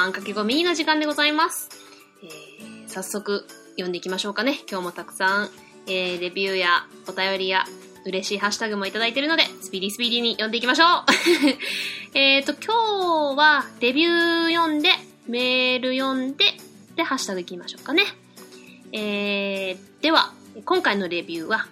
あんかけごミニの時間でございます。えー、早速読んでいきましょうかね。今日もたくさん、えー、レビューやお便りや嬉しいハッシュタグもいただいているので、スピーディースピーディーに読んでいきましょう えっと、今日はレビュー読んで、メール読んで、で、ハッシュタグいきましょうかね。えー、では、今回のレビューは、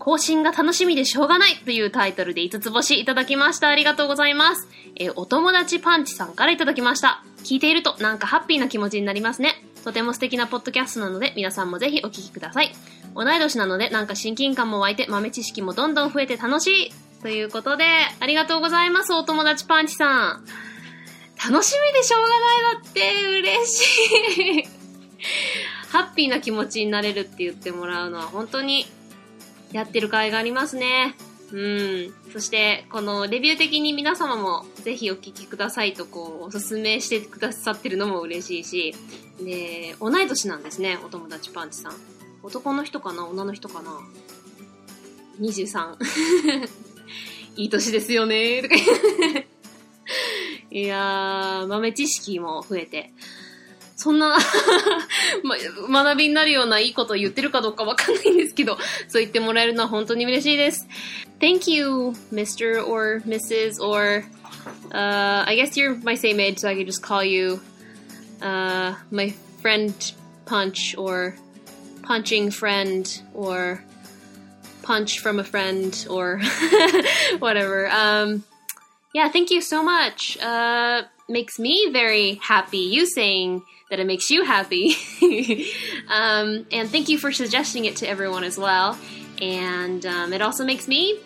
更新が楽しみでしょうがないというタイトルで5つ星いただきました。ありがとうございます。えーお友達パンチさんからいただきました。聞いているとなんかハッピーな気持ちになりますね。とても素敵なポッドキャストなので皆さんもぜひお聞きください。同い年なのでなんか親近感も湧いて豆知識もどんどん増えて楽しいということで、ありがとうございます。お友達パンチさん。楽しみでしょうがないだって嬉しい。ハッピーな気持ちになれるって言ってもらうのは本当にやってる甲斐がありますね。うん。そして、このレビュー的に皆様もぜひお聞きくださいとこう、おすすめしてくださってるのも嬉しいし、で、同い年なんですね、お友達パンチさん。男の人かな女の人かな ?23。いい年ですよねとか いやー、豆知識も増えて、そんなま、学びになるようないいことを言ってるかどうかわかんないんですけど、そう言ってもらえるのは本当に嬉しいです。Thank you, Mr. or Mrs. or, uh, I guess you're my same age, so I could just call you, uh, my friend Punch or punching friend or punch from a friend or whatever. Um, yeah, thank you so much. Uh, makes me very happy. You saying that it makes you happy. um, and thank you for suggesting it to everyone as well. And um, it also makes me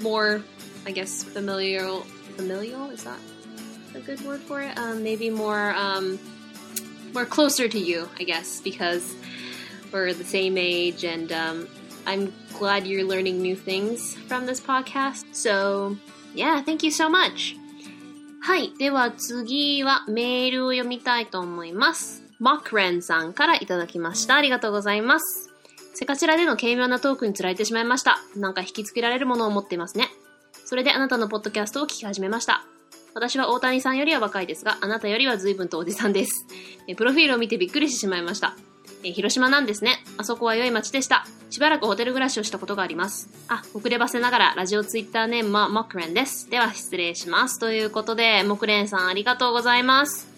more, I guess, familial. Familial is that a good word for it? Um, maybe more, um, more closer to you, I guess, because we're the same age, and um, I'm glad you're learning new things from this podcast. So, yeah, thank you so much. はい。では次はメールを読みたいと思います。マクレンさんからいただきました。ありがとうございます。セカチラでの軽妙なトークにつられてしまいました。なんか引きつけられるものを持っていますね。それであなたのポッドキャストを聞き始めました。私は大谷さんよりは若いですが、あなたよりは随分とおじさんです。えプロフィールを見てびっくりしてしまいました。え広島なんですね。あそこは良い街でした。しばらくホテル暮らしをしたことがあります。あ、遅ればせながら、ラジオツイッターネームはモクレンです。では失礼します。ということで、モクレンさんありがとうございます。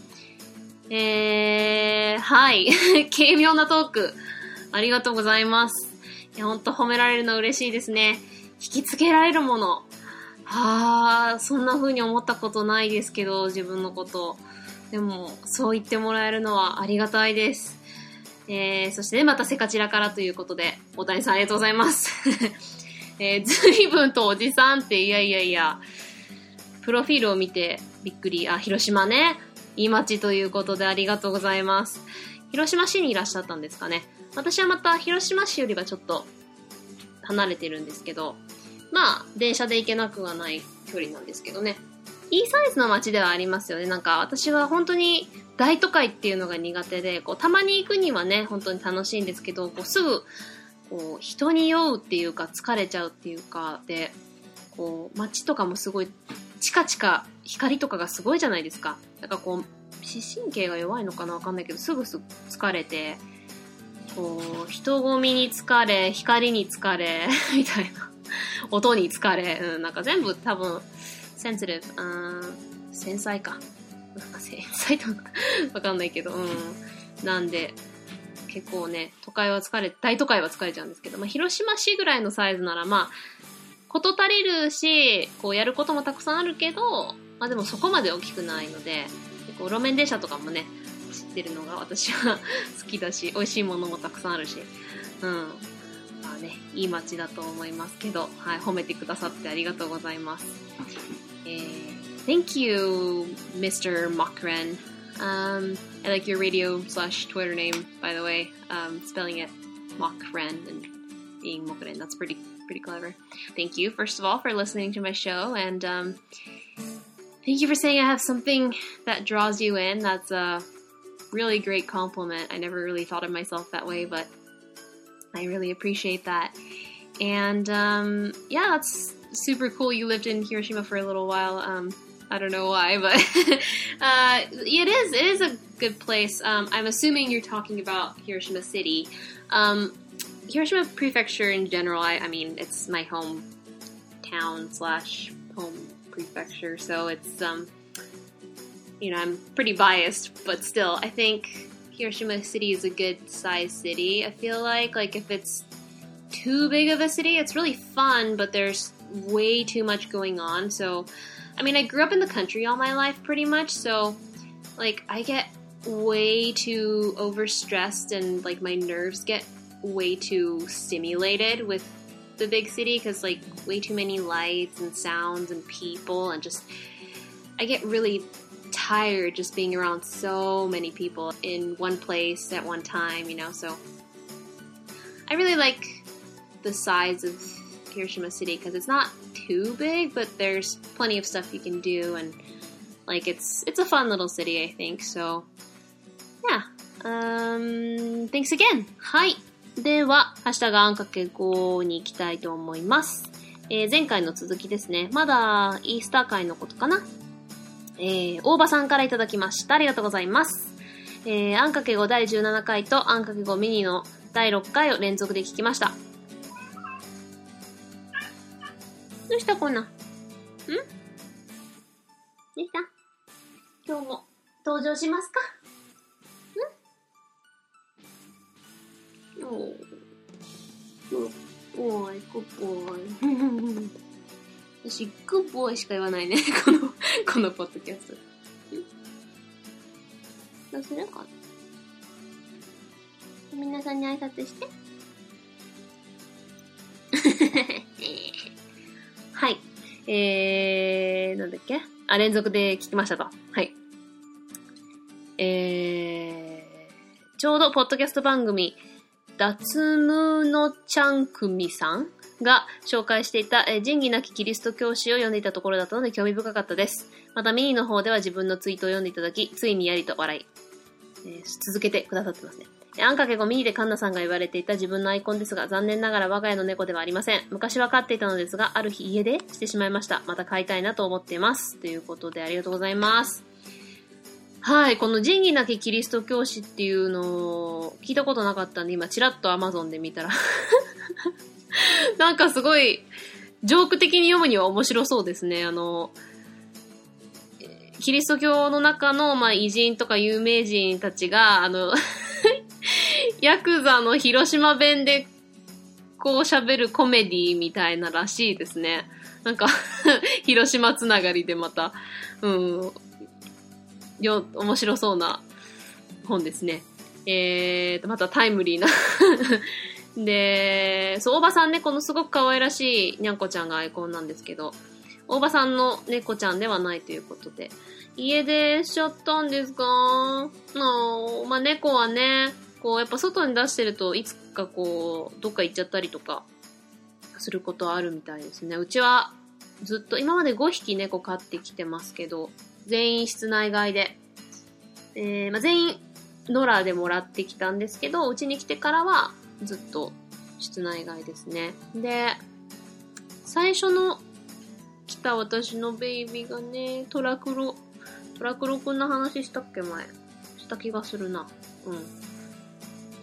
えー、はい。軽妙なトーク。ありがとうございます。いや、ほんと褒められるの嬉しいですね。引きつけられるもの。はあ、そんな風に思ったことないですけど、自分のこと。でも、そう言ってもらえるのはありがたいです。えー、そしてね、またセカチラからということで、大谷さんありがとうございます。えー、ずいぶんとおじさんって、いやいやいや、プロフィールを見てびっくり。あ、広島ね。いい街ということでありがとうございます。広島市にいらっしゃったんですかね。私はまた広島市よりはちょっと離れてるんですけど、まあ、電車で行けなくはない距離なんですけどね。いいサイズの街ではありますよね。なんか私は本当に大都会っていうのが苦手で、こう、たまに行くにはね、本当に楽しいんですけど、こう、すぐ、こう、人に酔うっていうか、疲れちゃうっていうか、で、こう、街とかもすごい、チカチカ、光とかがすごいじゃないですか。だからこう、視神経が弱いのかなわかんないけど、すぐす疲れて、こう、人混みに疲れ、光に疲れ、みたいな。音に疲れ、うん、なんか全部多分、センシティブ、うん、繊細か。なんか繊細とかわかんないけど、うん。なんで、結構ね、都会は疲れ、大都会は疲れちゃうんですけど、まあ、広島市ぐらいのサイズなら、まあ、こと足りるし、こう、やることもたくさんあるけど、まあでもそこまで大きくないので、結構路面電車とかもね、知ってるのが私は 好きだし、美味しいものもたくさんあるし、うん。まあね、いい街だと思いますけど、はい、褒めてくださってありがとうございます。Thank you, Mr. Mokren. Um, I like your radio slash Twitter name, by the way. Um, spelling it Mokren and being Mokren. That's pretty pretty clever. Thank you, first of all, for listening to my show, and um, thank you for saying I have something that draws you in. That's a really great compliment. I never really thought of myself that way, but I really appreciate that. And um, yeah, that's super cool. You lived in Hiroshima for a little while. Um, I don't know why, but uh, it is it is a good place. Um, I'm assuming you're talking about Hiroshima City. Um, Hiroshima Prefecture in general. I, I mean, it's my home town slash home prefecture, so it's um, you know, I'm pretty biased, but still, I think Hiroshima City is a good size city. I feel like like if it's too big of a city, it's really fun, but there's way too much going on. So, I mean, I grew up in the country all my life pretty much, so like I get way too overstressed and like my nerves get way too stimulated with the big city because like way too many lights and sounds and people and just I get really tired just being around so many people in one place at one time, you know. So I really like the size of Hiroshima City because it's not too big, but there's plenty of stuff you can do and like it's it's a fun little city, I think. So yeah. Um, thanks again. はい。では、ハッシュタグあんかけ5に行きたいと思います。えー前回の続きですね。まだイースター会のことかなえー、大場さんからいただきました。ありがとうございます。えー、あんかけ5第17回とあんかけ5ミニの第6回を連続で聞きました。どうしたこんな？ん？んどうした？今日も登場しますか？ん？おー。おーい、グッボーイ。私、グッボーイしか言わないね。この、このポッドキャスト。ん？どうする？かな皆さんに挨拶して。はい。えー、なんだっけ？あ、連続で聞きましたと。はい。えー、ちょうどポッドキャスト番組、脱ムのちゃんくみさんが紹介していた、えー仁義なきキリスト教師を読んでいたところだったので興味深かったです。またミニの方では自分のツイートを読んでいただき、ついにやりと笑い、えー続けてくださってますね。あんかけごミニでカンナさんが言われていた自分のアイコンですが、残念ながら我が家の猫ではありません。昔は飼っていたのですが、ある日家出してしまいました。また飼いたいなと思っています。ということでありがとうございます。はい、この仁義なきキリスト教師っていうのを聞いたことなかったんで、今チラッと Amazon で見たら、なんかすごい、ジョーク的に読むには面白そうですね。あの、キリスト教の中の、まあ、偉人とか有名人たちが、あの、ヤクザの広島弁で、こう喋るコメディみたいならしいですね。なんか、広島つながりでまた、うん、よ、面白そうな本ですね。えーと、またタイムリーな。で、そう、大場さんね、このすごく可愛らしいにゃんこちゃんがアイコンなんですけど、大場さんの猫ちゃんではないということで、家出しちゃったんですか？あまあ、猫はね、こう、やっぱ外に出してるといつかこう、どっか行っちゃったりとか、することあるみたいですね。うちはずっと、今まで5匹猫飼ってきてますけど、全員室内外で。えーまあ、全員、ノラでもらってきたんですけど、うちに来てからはずっと室内外ですね。で、最初の来た私のベイビーがね、トラクロ、トラクロくんの話したっけ前。した気がするな。うん。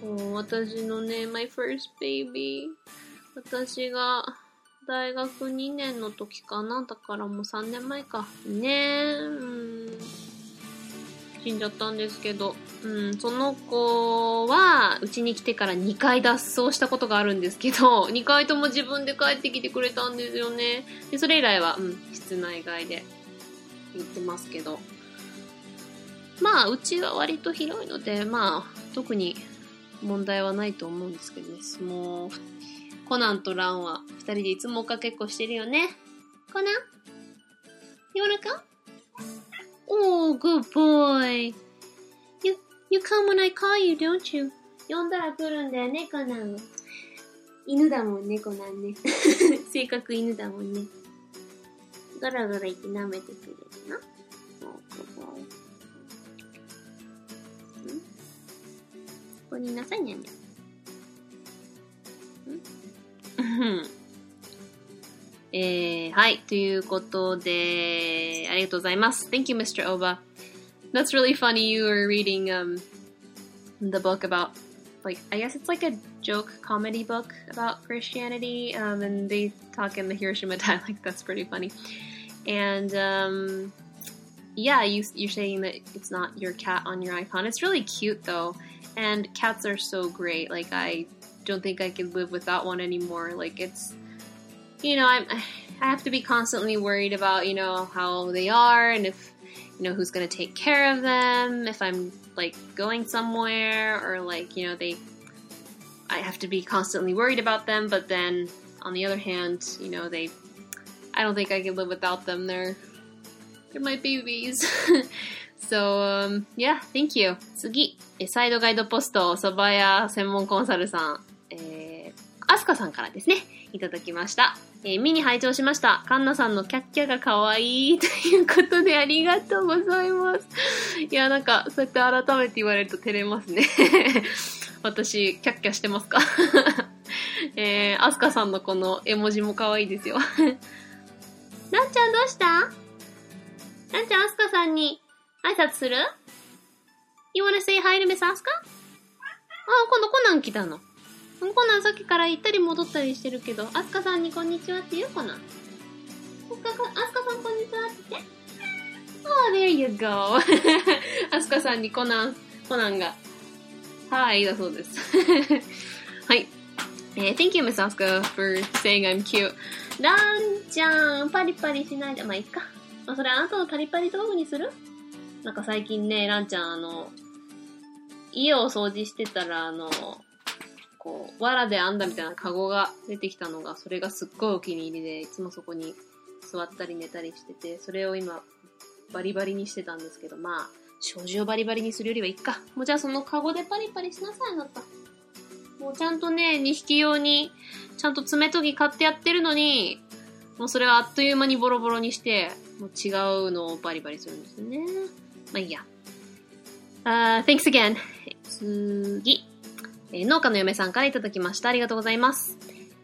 もう私のね、my first baby。私が大学2年の時かな。だからもう3年前か。ねうん。死んじゃったんですけど。うん、その子は、うちに来てから2回脱走したことがあるんですけど、2回とも自分で帰ってきてくれたんですよね。で、それ以来は、うん、室内外で行ってますけど。まあ、うちは割と広いので、まあ、特に問題はないと思うんですけどね。もう、コナンとランは二人でいつも追っかけっこしてるよね。コナン ?You wanna come? Oh, good boy. You, you come when I call you, don't you? 呼んだら来るんだよね、コナンは。犬だもんね、コナンね。性格犬だもんね。ガラガラ言って舐めてくれるな。Oh, good boy. ここにいなさいにゃんにゃん。んうんえ ーはい。ということで、ありがとうございます。Thank you, Mr. Oba. That's really funny. You were reading um, the book about, like, I guess it's like a joke comedy book about Christianity, um, and they talk in the Hiroshima dialect. That's pretty funny. And um, yeah, you, you're saying that it's not your cat on your icon. It's really cute though, and cats are so great. Like, I don't think I could live without one anymore. Like, it's you know, I'm, I have to be constantly worried about, you know, how they are and if, you know, who's to take care of them, if I'm, like, going somewhere or, like, you know, they, I have to be constantly worried about them, but then, on the other hand, you know, they, I don't think I could live without them. They're, they're my babies. so, um, yeah, thank you. 次、えサイドガイドポスト、蕎麦屋専門コンサルさん、えー、アスカさんからですね、いただきました。えーミニ拝聴しました。カンナさんのキャッキャが可愛いということでありがとうございます。いや、なんか、そうやって改めて言われると照れますね。私、キャッキャしてますか？えー、アスカさんのこの絵文字も可愛いですよ。ランちゃんどうした？ランちゃん、アスカさんに挨拶する？?You wanna say hi to Miss Asuka? あ、今度コナン来たの。コナンさっきから行ったり戻ったりしてるけど、アスカさんにこんにちはって言うコナン。アスカさん、こんにちはって言って。Oh, there you go. アスカさんにコナン、コナンが、はい、だそうです。はい。えー thank you, Miss Asuka, for saying I'm cute. ランちゃん、パリパリしないで、まあ、いっか。まあ、それあなたのパリパリ道具にする？なんか最近ね、ランちゃん、あの、家を掃除してたら、あの、こう、藁で編んだみたいなカゴが出てきたのが、それがすっごいお気に入りで、いつもそこに座ったり寝たりしてて、それを今、バリバリにしてたんですけど、まあ、障子をバリバリにするよりはいいか。もうじゃあそのカゴでパリパリしなさい、あなた。もうちゃんとね、2匹用に、ちゃんと爪研ぎ買ってやってるのに、もうそれはあっという間にボロボロにして、もう違うのをバリバリするんですよね。まあいいや。あー thanks again. 次。えー農家の嫁さんからいただきました。ありがとうございます。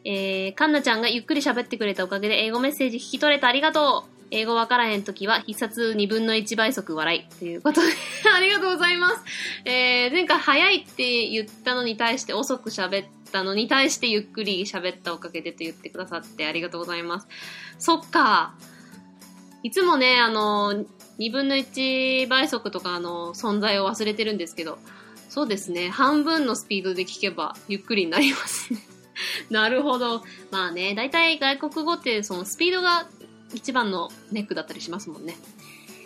えー、かんなちゃんがゆっくり喋ってくれたおかげで英語メッセージ聞き取れたありがとう。英語わからへんときは必殺2分の1倍速笑い。ということで、ありがとうございます。えー、前回早いって言ったのに対して遅く喋ったのに対してゆっくり喋ったおかげでと言ってくださってありがとうございます。そっか。いつもね、あの、2分の1倍速とかの、存在を忘れてるんですけど、そうですね。半分のスピードで聞けばゆっくりになりますね。なるほど。まあね、大体外国語ってそのスピードが一番のネックだったりしますもんね。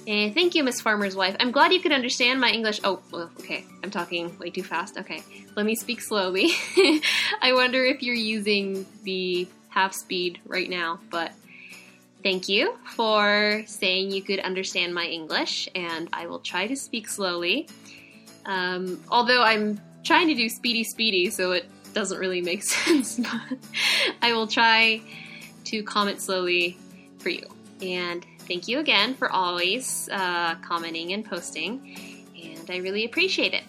えー thank you, Miss Farmer's wife. I'm glad you could understand my English. Oh, okay. I'm talking way too fast. Okay. Let me speak slowly. I wonder if you're using the half speed right now, but thank you for saying you could understand my English, and I will try to speak slowly. Um, although I'm trying to do speedy, speedy, so it doesn't really make sense, but I will try to comment slowly for you. And thank you again for always uh, commenting and posting, and I really appreciate it.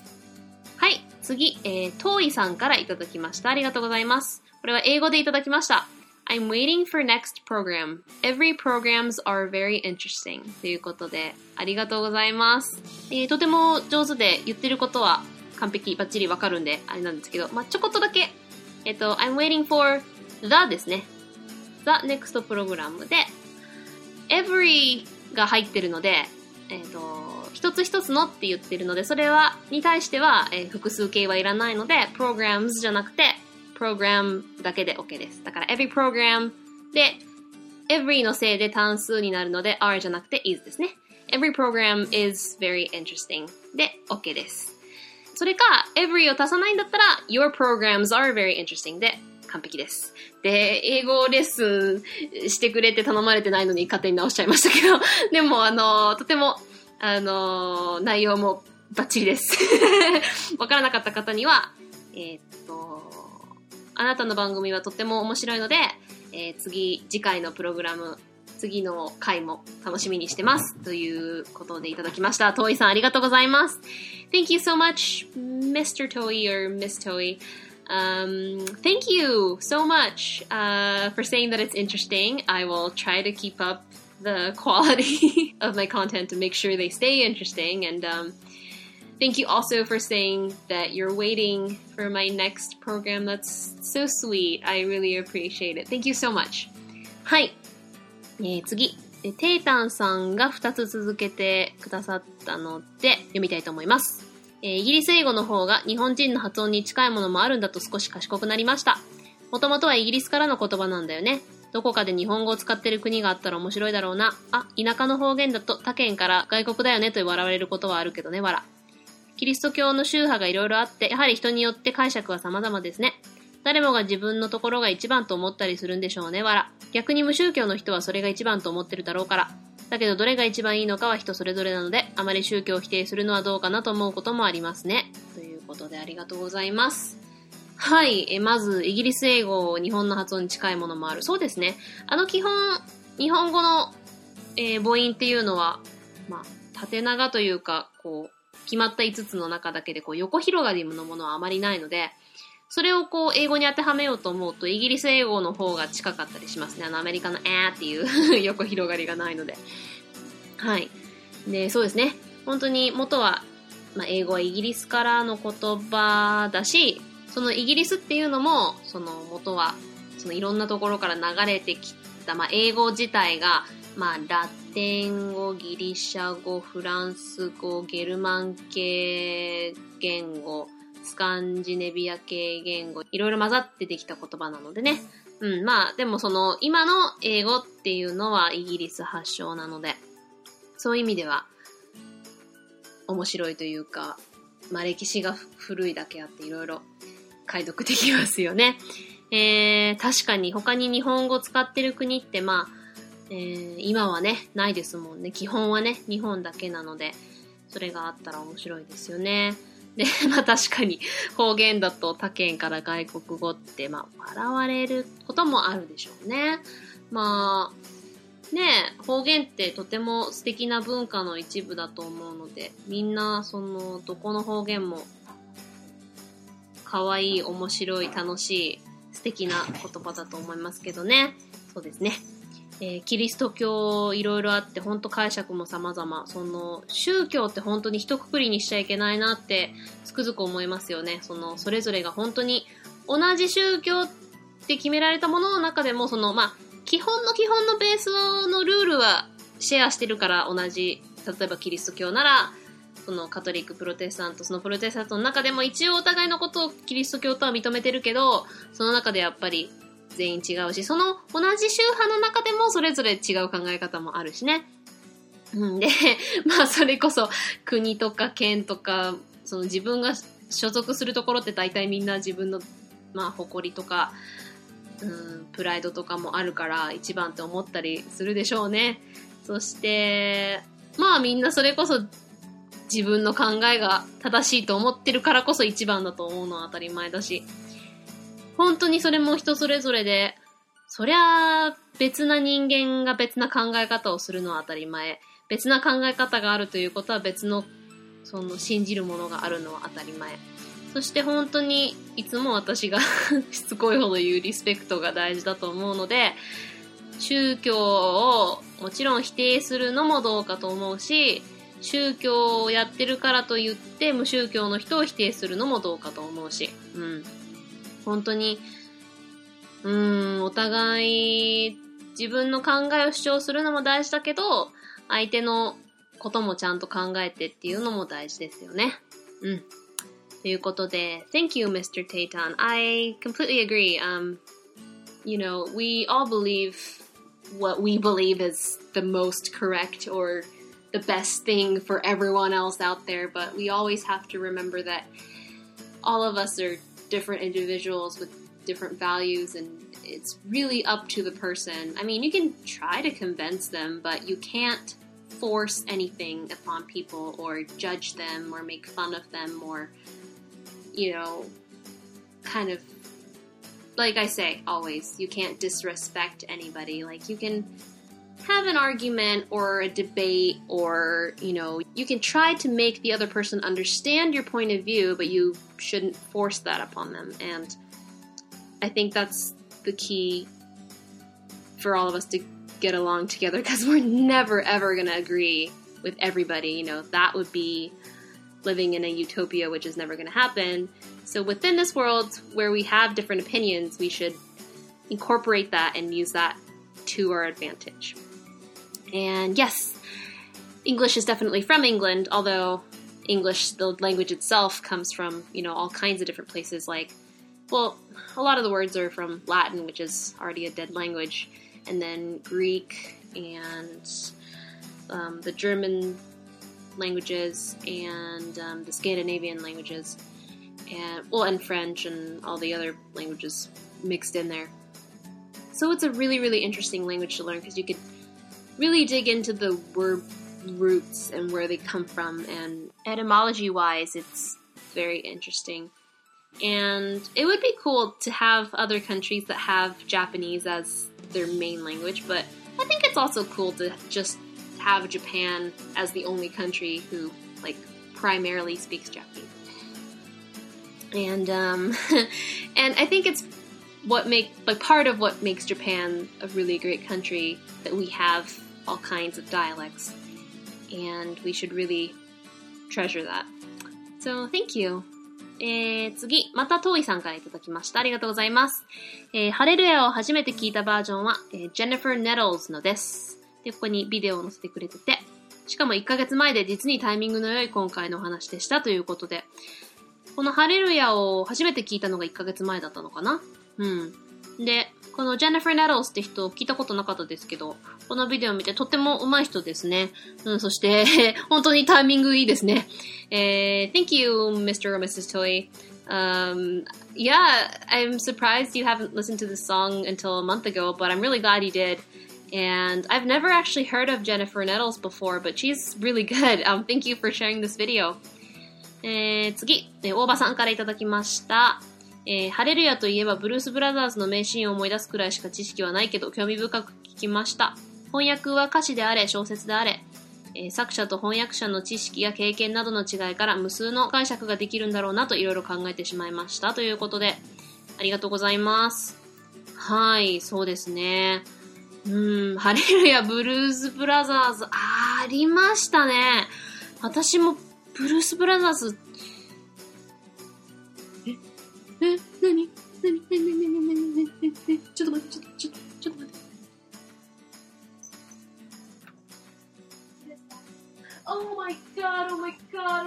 はい、次、えー、トーイさんからいただきました。ありがとうございます。これは英語でいただきました。 I'm waiting for next program. Every programs are very interesting. ということで、ありがとうございます。えーとても上手で言ってることは完璧、バッチリわかるんで、あれなんですけど、まあ、ちょこっとだけ、えっ、と、I'm waiting for the ですね。the next program で、every が入ってるので、えっ、と、一つ一つのって言ってるので、それは、に対しては、えー複数形はいらないので、programs じゃなくて、program だけで OK です。だから、every program で、every のせいで単数になるので、are じゃなくて is ですね。every program is very interesting で OK です。それか、every を足さないんだったら、your programs are very interesting で完璧です。で、英語レッスンしてくれって頼まれてないのに勝手に直しちゃいましたけど、でも、あの、とても、あの、内容もバッチリです。わからなかった方には、えーっ、あなたの番組はとっても面白いので、えー次、次回のプログラム、次の回も楽しみにしてます。ということでいただきました。トイさんありがとうございます。Thank you so much, Mr. Toy or Miss Toy. Um, thank you so much uh, for saying that it's interesting. I will try to keep up the quality of my content to make sure they stay interesting. And um, thank you also for saying that you're waiting for my next program. That's so sweet. I really appreciate it. Thank you so much. はい。えー、次。テータンさんが2つ続けてくださったので読みたいと思います。えー、イギリス英語の方が日本人の発音に近いものもあるんだと少し賢くなりました。もともとはイギリスからの言葉なんだよね。どこかで日本語を使ってる国があったら面白いだろうな。あ、田舎の方言だと他県から外国だよねと笑われることはあるけどね、わら。キリスト教の宗派がいろいろあって、やはり人によって解釈は様々ですね。誰もが自分のところが一番と思ったりするんでしょうね、わら。逆に無宗教の人はそれが一番と思ってるだろうから。だけどどれが一番いいのかは人それぞれなので、あまり宗教を否定するのはどうかなと思うこともありますね。ということでありがとうございます。はい。えまず、イギリス英語、日本の発音に近いものもある。そうですね。あの基本、日本語の、えー、母音っていうのは、まあ、縦長というか、こう、決まった5つの中だけで、こう、横広がりのものはあまりないので、それをこう、英語に当てはめようと思うと、イギリス英語の方が近かったりしますね。あの、アメリカのえーっていう 横広がりがないので。はい。で、そうですね。本当に元は、まあ、英語はイギリスからの言葉だし、そのイギリスっていうのも、その元は、そのいろんなところから流れてきた、まあ、英語自体が、まあ、ラテン語、ギリシャ語、フランス語、ゲルマン系言語、スカンジネビア系言語、いろいろ混ざってできた言葉なのでね。うん、まあ、でもその、今の英語っていうのはイギリス発祥なので、そういう意味では、面白いというか、まあ歴史が古いだけあっていろいろ解読できますよね。えー、確かに他に日本語使ってる国ってまあ、えー、今はね、ないですもんね。基本はね、日本だけなので、それがあったら面白いですよね。で、まあ確かに方言だと他県から外国語ってまあ笑われることもあるでしょうね。まあ、ね方言ってとても素敵な文化の一部だと思うので、みんなそのどこの方言も可愛い、面白い、楽しい、素敵な言葉だと思いますけどね。そうですね。えー、キリスト教いろいろあって、本当解釈も様々。その、宗教って本当に一括りにしちゃいけないなって、つくづく思いますよね。その、それぞれが本当に同じ宗教って決められたものの中でも、その、まあ、基本の基本のベースのルールはシェアしてるから同じ、例えばキリスト教なら、そのカトリック、プロテスタント、そのプロテスタントの中でも一応お互いのことをキリスト教とは認めてるけど、その中でやっぱり全員違うし、その同じ宗派の中でもそれぞれ違う考え方もあるしね。うんで、まあそれこそ国とか県とか、その自分が所属するところって大体みんな自分の、まあ誇りとか、うん、プライドとかもあるから一番って思ったりするでしょうね。そして、まあみんなそれこそ自分の考えが正しいと思ってるからこそ一番だと思うのは当たり前だし、本当にそれも人それぞれで、そりゃ別な人間が別な考え方をするのは当たり前。別な考え方があるということは別の、その信じるものがあるのは当たり前。そして本当にいつも私が しつこいほど言うリスペクトが大事だと思うので、宗教をもちろん否定するのもどうかと思うし、宗教をやってるからといって無宗教の人を否定するのもどうかと思うし、うん。本当に、うん、お互い自分の考えを主張するのも大事だけど、相手のこともちゃんと考えてっていうのも大事ですよね。うん。ということで、Thank you, Mr. Taytan. I completely agree. Um, you know, we all believe what we believe is the most correct or the best thing for everyone else out there, but we always have to remember that all of us are different individuals with different values and it's really up to the person. I mean, you can try to convince them, but you can't force anything upon people or judge them or make fun of them or, you know, kind of, like I say always, you can't disrespect anybody. Like, you can have an argument or a debate or you know you can try to make the other person understand your point of view but you shouldn't force that upon them. And i think that's the key for all of us to get along together because we're never ever going to agree with everybody. You know that would be living in a utopia which is never going to happen. So within this world where we have different opinions we should incorporate that and use that to our advantage and yes, English is definitely from England, although English, the language itself, comes from, you know, all kinds of different places. Like, well, a lot of the words are from Latin, which is already a dead language, and then Greek and um, the German languages and um, the Scandinavian languages, and well, and French and all the other languages mixed in there. So it's a really, really interesting language to learn because you could really dig into the word roots and where they come from, and etymology wise, it's very interesting. And it would be cool to have other countries that have Japanese as their main language, but I think it's also cool to just have Japan as the only country who, like, primarily speaks Japanese. And um, and I think it's what make like part of what makes Japan a really great country that we have all kinds of dialects, and we should really treasure that. So, thank you. えー、次、また遠いさんからいただきました。ありがとうございます。えー、ハレルヤを初めて聞いたバージョンは、えー、Jennifer Nettles のです。で、ここにビデオを載せてくれてて、しかも1ヶ月前で実にタイミングの良い今回のお話でしたということで、このハレルヤを初めて聞いたのが1ヶ月前だったのかな？うん。で、このジェニファー・ネトルスって人聞いたことなかったですけど、このビデオ見てとっても上手い人ですね。うん、そして、本当にタイミングいいですね。えー、Thank you, Mr. or Mrs. Toy. Um, yeah, I'm surprised you haven't listened to this song until a month ago, but I'm really glad you did. And I've never actually heard of Jennifer Nettles before, but she's really good. Um, thank you for sharing this video. えー、次、大場さんからいただきました。えー、ハレルヤといえばブルース・ブラザーズの名シーンを思い出すくらいしか知識はないけど興味深く聞きました。翻訳は歌詞であれ、小説であれ、えー、作者と翻訳者の知識や経験などの違いから無数の解釈ができるんだろうなといろいろ考えてしまいましたということで、ありがとうございます。はい、そうですね。うん、ハレルヤブルース・ブラザーズ、ありましたね。私もブルース・ブラザーズえ、なになになになになになになになにちょっと待って、ちょっと、ちょっと、ちょっと待って。Oh my god, oh my god, oh my god,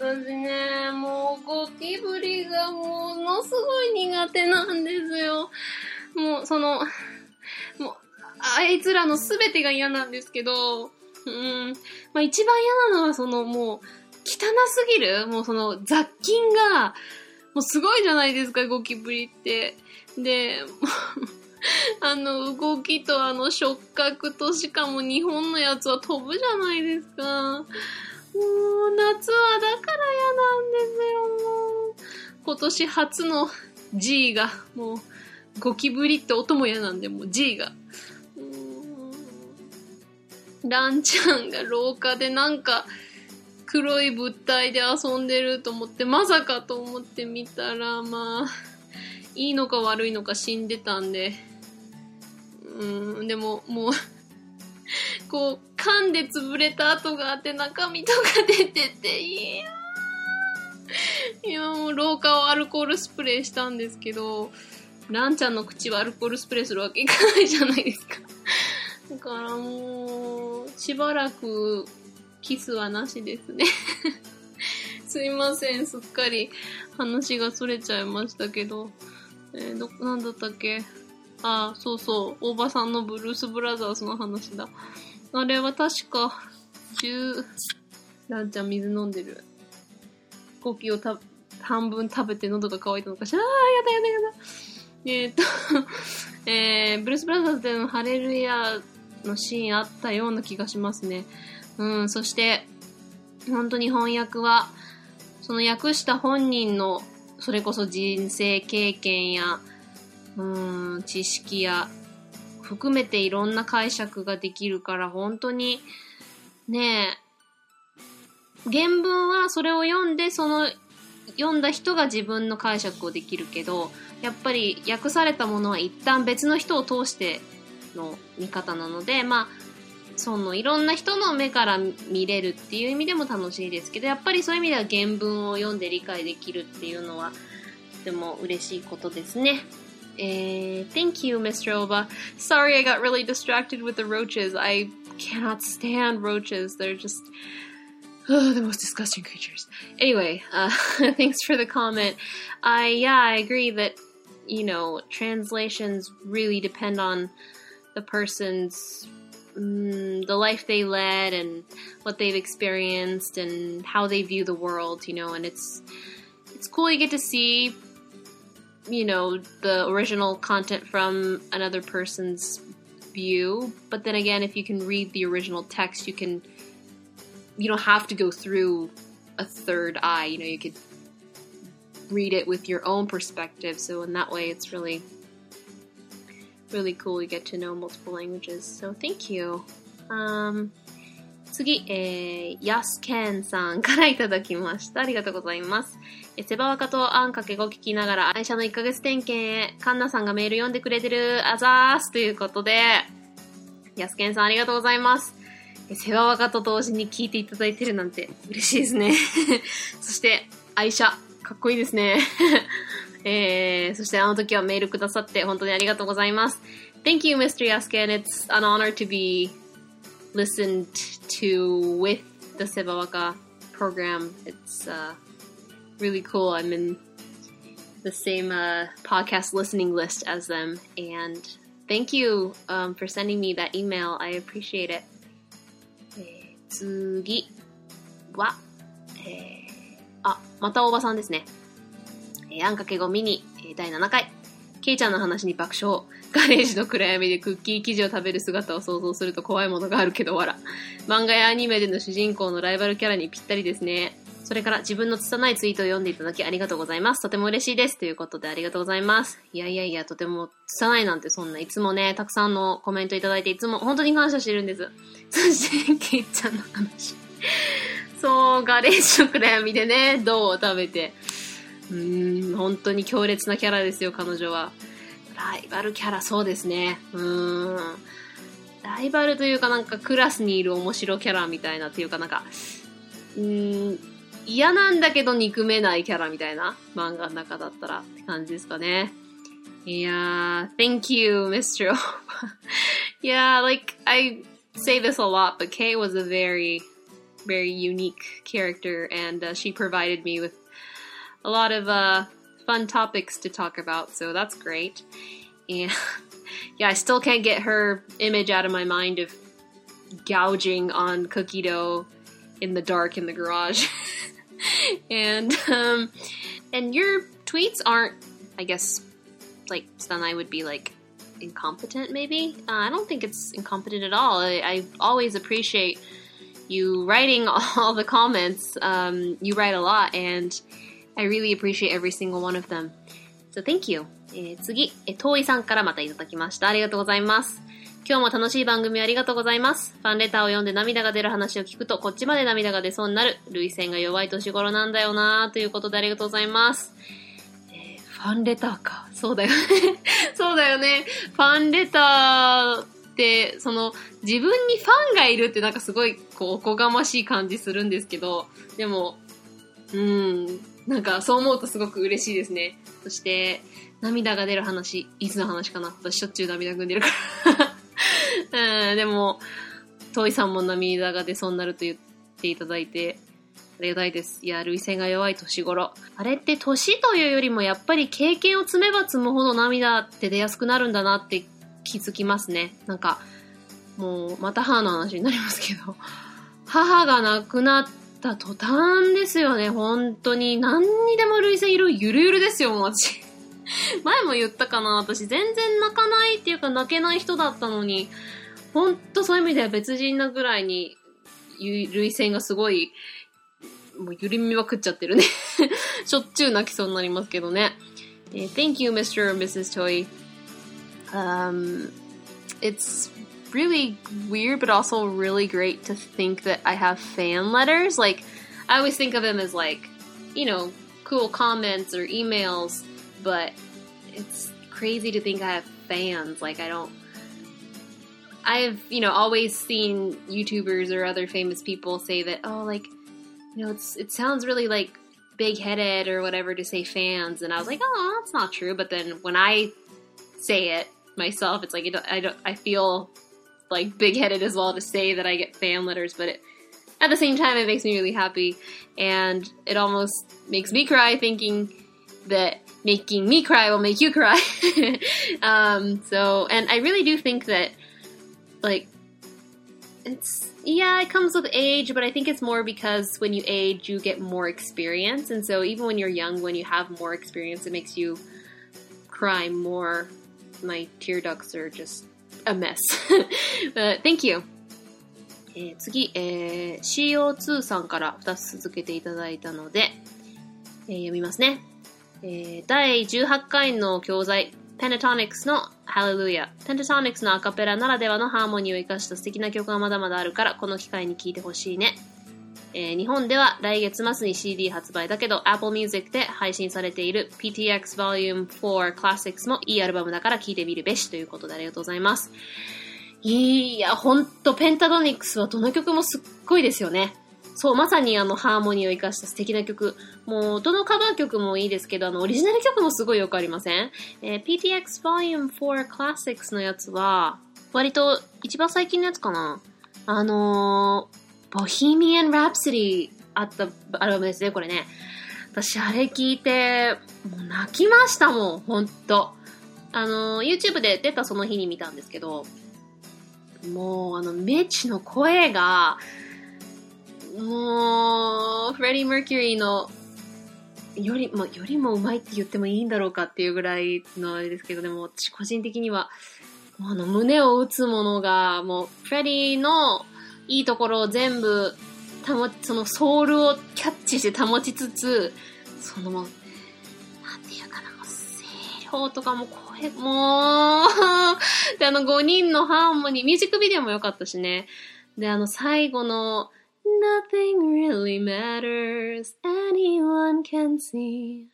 私ね、もうゴキブリがものすごい苦手なんですよ。もう、その、もう、あいつらのすべてが嫌なんですけど、うん。まあ一番嫌なのはそのもう、汚すぎるもうその雑菌が、もうすごいじゃないですか、ゴキブリって。で、あの動きとあの触覚としかも日本のやつは飛ぶじゃないですか。もう、夏はだから嫌なんですよ、もう。今年初の G が、もう、ゴキブリって音も嫌なんで、もう G が。ランちゃんが廊下でなんか、黒い物体で遊んでると思って、まさかと思ってみたら、まあ、いいのか悪いのか死んでたんで、うん、でも、もうこう、噛んで潰れた跡があって中身とか出てて、いや今もう廊下をアルコールスプレーしたんですけど、ランちゃんの口はアルコールスプレーするわけいかないじゃないですか。だからもう、しばらくキスはなしですね。すいません、すっかり話がそれちゃいましたけど。えー、ど、なんだったっけ？あ、そうそう、大場さんのブルースブラザーズの話だ。あれは確か、10、ランちゃん水飲んでる。コキをた半分食べて喉が渇いたのかしら。あー、やだやだやだ。えー、っ とえー、ブルース・ブラザーズでのハレルヤのシーンあったような気がしますね。うん、そして、本当に翻訳は、その訳した本人の、それこそ人生経験や、うん、知識や、含めていろんな解釈ができるから、本当に、ねえ、原文はそれを読んで、その、読んだ人が自分の解釈をできるけど、やっぱり訳されたものは一旦別の人を通しての見方なので、まあ、そのいろんな人の目から見れるっていう意味でも楽しいですけど、やっぱりそういう意味では原文を読んで理解できるっていうのはとても嬉しいことですね。えー、Thank you, Mr. Oba. Sorry I got really distracted with the roaches. I cannot stand roaches. They're just oh, the most disgusting creatures. Anyway, uh, thanks for the comment. I yeah, I agree that you know translations really depend on the person's mm, the life they led and what they've experienced and how they view the world. You know, and it's it's cool you get to see you know the original content from another person's view but then again if you can read the original text you can you don't have to go through a third eye you know you could read it with your own perspective so in that way it's really really cool you get to know multiple languages so thank you um 次、えー、ヤスケンさんからいただきました。ありがとうございます。 えセバワカとアンかけご聞きながら、愛車の1ヶ月点検へ、カンナさんがメール読んでくれてる、あざーすということで、ヤスケンさんありがとうございます。えセバワカと同時に聞いていただいてるなんて嬉しいですね。そして、愛車、かっこいいですね。えー、そしてあの時はメールくださって本当にありがとうございます。Thank you, Mr. Yasken. It's an honor to be listened to with the Sebawaka program. It's uh, really cool. I'm in the same uh, podcast listening list as them. And thank you um, for sending me that email. I appreciate it. えー、次は、えー、あ、またおばさんですね。えー、あんかけごミニ、えー、第7回。ケイちゃんの話に爆笑。ガレージの暗闇でクッキー生地を食べる姿を想像すると怖いものがあるけど笑。漫画やアニメでの主人公のライバルキャラにぴったりですね。それから自分の拙いツイートを読んでいただきありがとうございます。とても嬉しいです。ということでありがとうございます。いやいやいや、とても拙いなんてそんないつもね、たくさんのコメントいただいていつも本当に感謝してるんです。そして、ケイちゃんの話。そう、ガレージの暗闇でね、銅を食べて。うーん、本当に強烈なキャラですよ、彼女は。ライバルキャラ、そうですね。うーん。ライバルというかなんかクラスにいる面白キャラみたいなっていうかなんか、うーん、嫌なんだけど憎めないキャラみたいな漫画の中だったらって感じですかね。いやー、thank you, Mr. yeah, like, I say this a lot, but Kay was a very, very unique character and uh, she provided me with a lot of, uh, fun topics to talk about, so that's great. And yeah, I still can't get her image out of my mind of gouging on cookie dough in the dark in the garage. and um, and your tweets aren't, I guess, like then I would be like incompetent. Maybe uh, I don't think it's incompetent at all. I, I always appreciate you writing all the comments. Um, you write a lot, and I really appreciate every single one of them. So thank you. えー、次、え、遠いさんからまたいただきました。ありがとうございます。 今日も楽しい番組ありがとうございます。ファンレターを読んで涙が出る話を聞くと、こっちまで涙が出そうになる。類線が弱い年頃なんだよなぁ、ということでありがとうございます。え、ファンレターか。そうだよね。そうだよね。ファンレターって、その、自分にファンがいるってなんかすごい、こう、おこがましい感じするんですけど、でも、うん、なんかそう思うとすごく嬉しいですね。そして、涙が出る話、いつの話かな私しょっちゅう涙ぐんでるから。うん、でも、トイさんも涙が出そうになると言っていただいて、ありがたいです。いや、涙腺が弱い年頃。あれって年というよりもやっぱり経験を積めば積むほど涙って出やすくなるんだなって気づきますね。なんか、もう、また母の話になりますけど、母が亡くなった途端ですよね、本当に。何にでも涙腺色ゆるゆるですよ、もう私。前も言ったかな私全然泣かないっていうか泣けない人だったのに、ほんとそういう意味では別人なぐらいに、ゆ涙腺がすごい、もう緩みまくっちゃってるね。しょっちゅう泣きそうになりますけどね。えー Thank you, Mr. and Mrs. Toy. Um, it's really weird, but also really great to think that I have fan letters. Like, I always think of them as like, you know, cool comments or emails, but it's crazy to think I have fans. Like, I don't. I've, you know, always seen YouTubers or other famous people say that, oh, like, you know, it's it sounds really like big headed or whatever to say fans, and I was like, oh, that's not true. But then when I say it myself, it's like it, I don't, I feel like big headed as well to say that I get fan letters, but it, at the same time, it makes me really happy, and it almost makes me cry thinking that making me cry will make you cry. um, so, and I really do think that, like, it's yeah, it comes with age, but I think it's more because when you age, you get more experience, and so even when you're young, when you have more experience, it makes you cry more. My tear ducts are just a mess. but thank you. えー次、えー CO2 さんから2つ続けていただいたので、えー読みますね。 えー第18回の教材、Pentatonics の Hallelujah。Pentatonics のアカペラならではのハーモニーを生かした素敵な曲がまだまだあるから、この機会に聴いてほしいね。えー日本では来月末に CD 発売だけど Apple Music で配信されている PTX Volume 4 Classics もいいアルバムだから聴いてみるべしということでありがとうございます。いや、ほんと、ペンタドニックスはどの曲もすっごいですよね。そう、まさにあの、ハーモニーを生かした素敵な曲。もう、どのカバー曲もいいですけど、あの、オリジナル曲もすごいよくありません？えー ?PTX Volume 4 Classics のやつは、割と一番最近のやつかな？あのー、Bohemian Rhapsody あったアルバムですね、これね。私、あれ聞いて、もう泣きましたもん、ほんと。あのー、YouTube で出たその日に見たんですけど、もう、あの、メッチの声が、もう、フレディ・マーキュリーの、よりも、よりも上手いって言ってもいいんだろうかっていうぐらいのあれですけど、でも私個人的には、もうあの、胸を打つものが、もう、フレディのいいところを全部、保ち、そのソウルをキャッチして保ちつつ、そのもう、なんていうかな、声量とかも声、もう、で、あの5人のハーモニー、ミュージックビデオも良かったしね。で、あの最後の、Nothing really matters, anyone can see.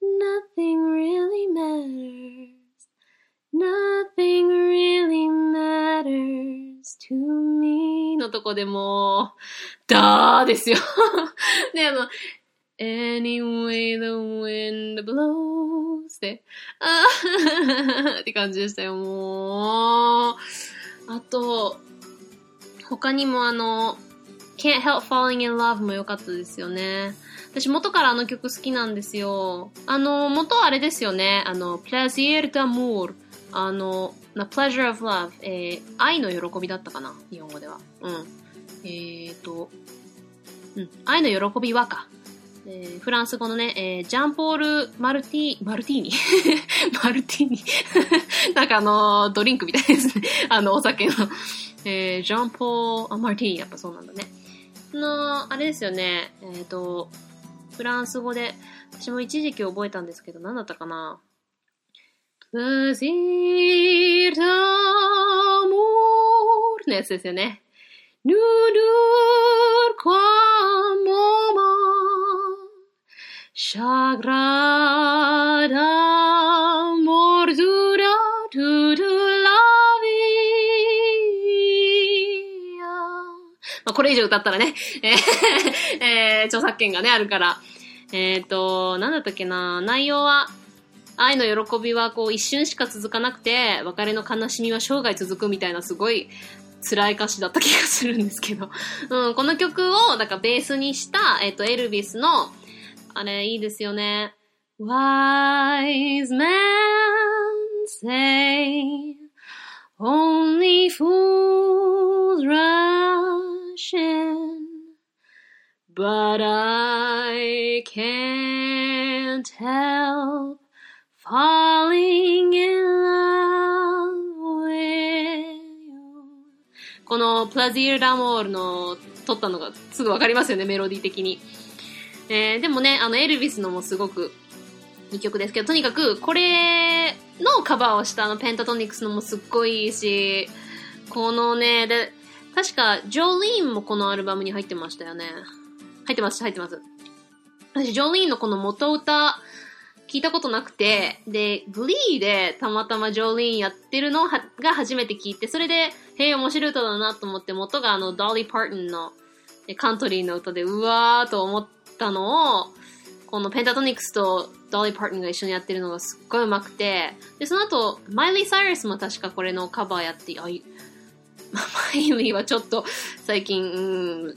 Nothing really matters, nothing really matters to me のとこでもう、ダーですよ。で、あの、Anyway the wind blows で、あーって感じでしたよ、もう。あと、他にもあの、 Can't Help Falling in Love も良かったですよね。私元からあの曲好きなんですよ。あの、元はあれですよね。あの、Plaisir d'amour。あの、な Pleasure of Love。えー、愛の喜びだったかな？日本語では。うん。えーと、うん。愛の喜びはか。えーフランス語のね、えージャンポール・マルティ、マルティーニマルティーニなんかあのードリンクみたいですね。あの、お酒の。えージャンポール、マルティーニ、やっぱそうなんだね。の、あれですよね。えっ、と、フランス語で、私も一時期覚えたんですけど、何だったかなプシータモールのやつですよね。Nous dur comme moment Chagrin 以上歌ったらね、えーえー著作権がね、あるから。えっ、ー、と、なんだったっけな、内容は、愛の喜びはこう一瞬しか続かなくて、別れの悲しみは生涯続くみたいなすごい辛い歌詞だった気がするんですけど。うん、この曲を、だからベースにした、えっ、ー、と、エルビスの、あれ、いいですよね。Wise men say only fools rush in, but I can't help falling in love with you. このプラジール・ラモールの撮ったのがすぐわかりますよね、メロディー的に。えー、でもね、あの、エルビスのもすごくいい曲ですけど、とにかく、これのカバーをしたあの、ペンタトニクスのもすっごいいいし、このね、で、確か、ジョリーンもこのアルバムに入ってましたよね。入ってます、入ってます。私、ジョリーンのこの元歌、聞いたことなくて、で、グリーでたまたまジョリーンやってるのが初めて聞いて、それで、へえ、面白い歌だなと思って、元があの、ドリー・パートンのカントリーの歌で、うわーと思ったのを、このペンタトニクスとドリー・パートンが一緒にやってるのがすっごい上手くて、で、その後、マイリー・サイラスも確かこれのカバーやって、あ、マイリーはちょっと最近、うん、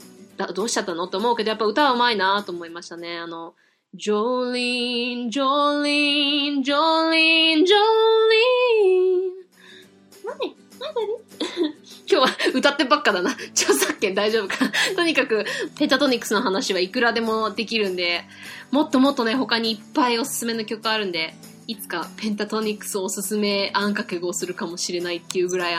どうしちゃったのと思うけど、やっぱ歌は上手いなと思いましたね。あの、ジョリーン、ジョリーン、ジョリーン、ジョリーン。何？何？今日は歌ってばっかだな。著作権大丈夫か。とにかく、ペタトニクスの話はいくらでもできるんで、もっともっとね、他にいっぱいおすすめの曲あるんで、いつかペンタトニクスおすすめあんかけ語をするかもしれないっていうぐらい、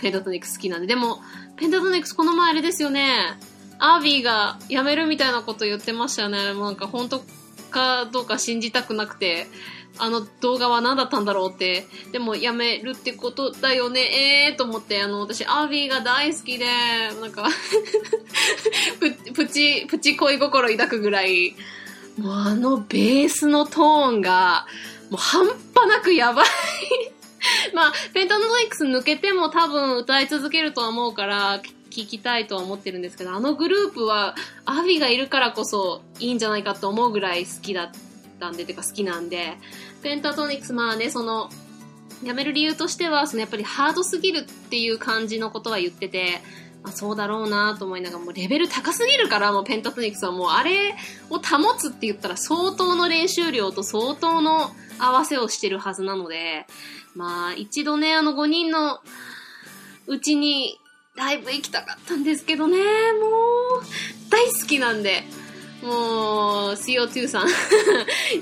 ペンタトニク好きなんで。でも、ペンタトニクスこの前あれですよね。アービーが辞めるみたいなこと言ってましたよね。もうなんか本当かどうか信じたくなくて。あの動画は何だったんだろうって、でもやめるってことだよね、ええー、と思って、あの、私、アービーが大好きで、なんか プ、プチ、プチ恋心抱くぐらい、もうあのベースのトーンが、もう半端なくやばい まあ、ペンタノドイクス抜けても多分歌い続けるとは思うから、聞きたいとは思ってるんですけど、あのグループは、アビがいるからこそいいんじゃないかと思うぐらい好きだったんで、てか好きなんで、ペンタトニックス、まあね、その、辞める理由としては、そのやっぱりハードすぎるっていう感じのことは言ってて、まあ、そうだろうなと思いながら、もうレベル高すぎるから、もうペンタトニックスはもうあれを保つって言ったら相当の練習量と相当の合わせをしてるはずなので、まあ一度ね、あの5人のうちにライブ行きたかったんですけどね、もう大好きなんで、もう、CO2 さん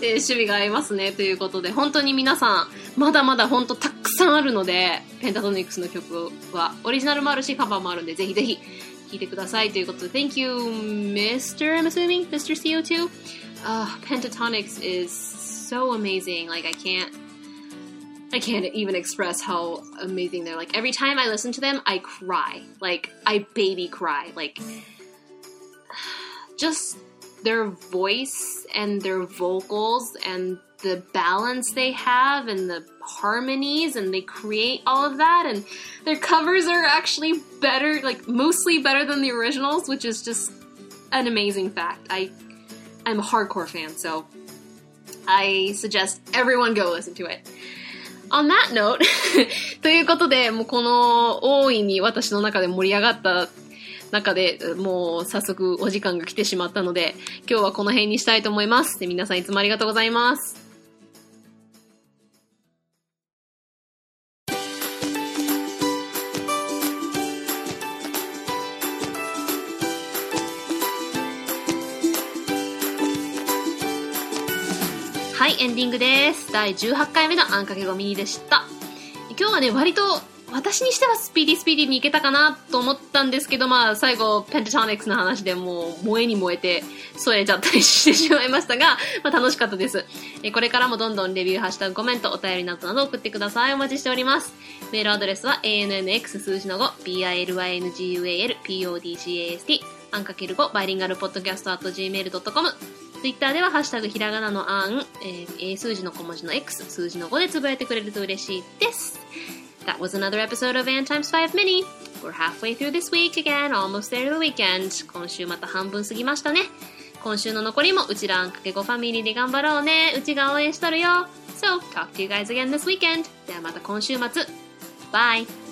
で 趣味が合いますね。ということで、本当に皆さん、まだまだ本当たくさんあるので、ペンタトニックスの曲は、オリジナルもあるし、カバーもあるんで、ぜひぜひ、聴いてください。ということで、Thank you, Mr. I'm assuming, Mr. CO2. Uh, Pentatonics is so amazing. Like, I can't, I can't even express how amazing they're. Like, every time I listen to them, I cry. Like, I baby cry. Like, just their voice and their vocals and the balance they have and the harmonies and they create all of that and their covers are actually better like mostly better than the originals which is just an amazing fact i i'm a hardcore fan so i suggest everyone go listen to it on that note ということでもうこの大いに私の中で盛り上がった中でもう早速お時間が来てしまったので、今日はこの辺にしたいと思います。で皆さんいつもありがとうございます。エンディングです。第18回目のあんかけごみでした。今日はね、割と私にしてはスピーディースピーディーにいけたかなと思ったんですけど、まあ、最後、ペンタトニックスの話でもう、燃えに燃えて、添えちゃったりしてしまいましたが、まあ、楽しかったです。えこれからもどんどんレビュー、ハッシュタグ、コメント、お便りなどなど送ってください。お待ちしております。メールアドレスは、annx 数字の5、bilyngual, podcast、アンかける5、バイリンガルポッドキャスト at gmail.com、ツイッターでは、ハッシュタグひらがなのあん、えー、数字の小文字の X、数字の5でつぶやいてくれると嬉しいです。That was another episode of a n Times 5 Mini. We're halfway through this week again, almost there to the weekend. 今週また半分過ぎましたね。今週の残りもうちらんかけごファミリーで頑張ろうね。うちが応援しとるよ。So, talk to you guys again this weekend. ではまた今週末。Bye!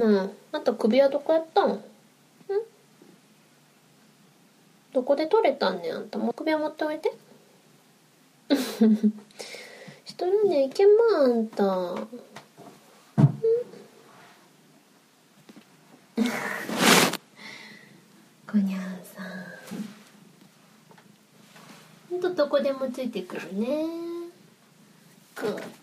どうしたのあと首はどこやったん？ん？どこで取れたんねんあんた。もう首輪持っておいて。しとるねいけまあんた。ごにゃんさん。ほんとどこでもついてくるね。グッ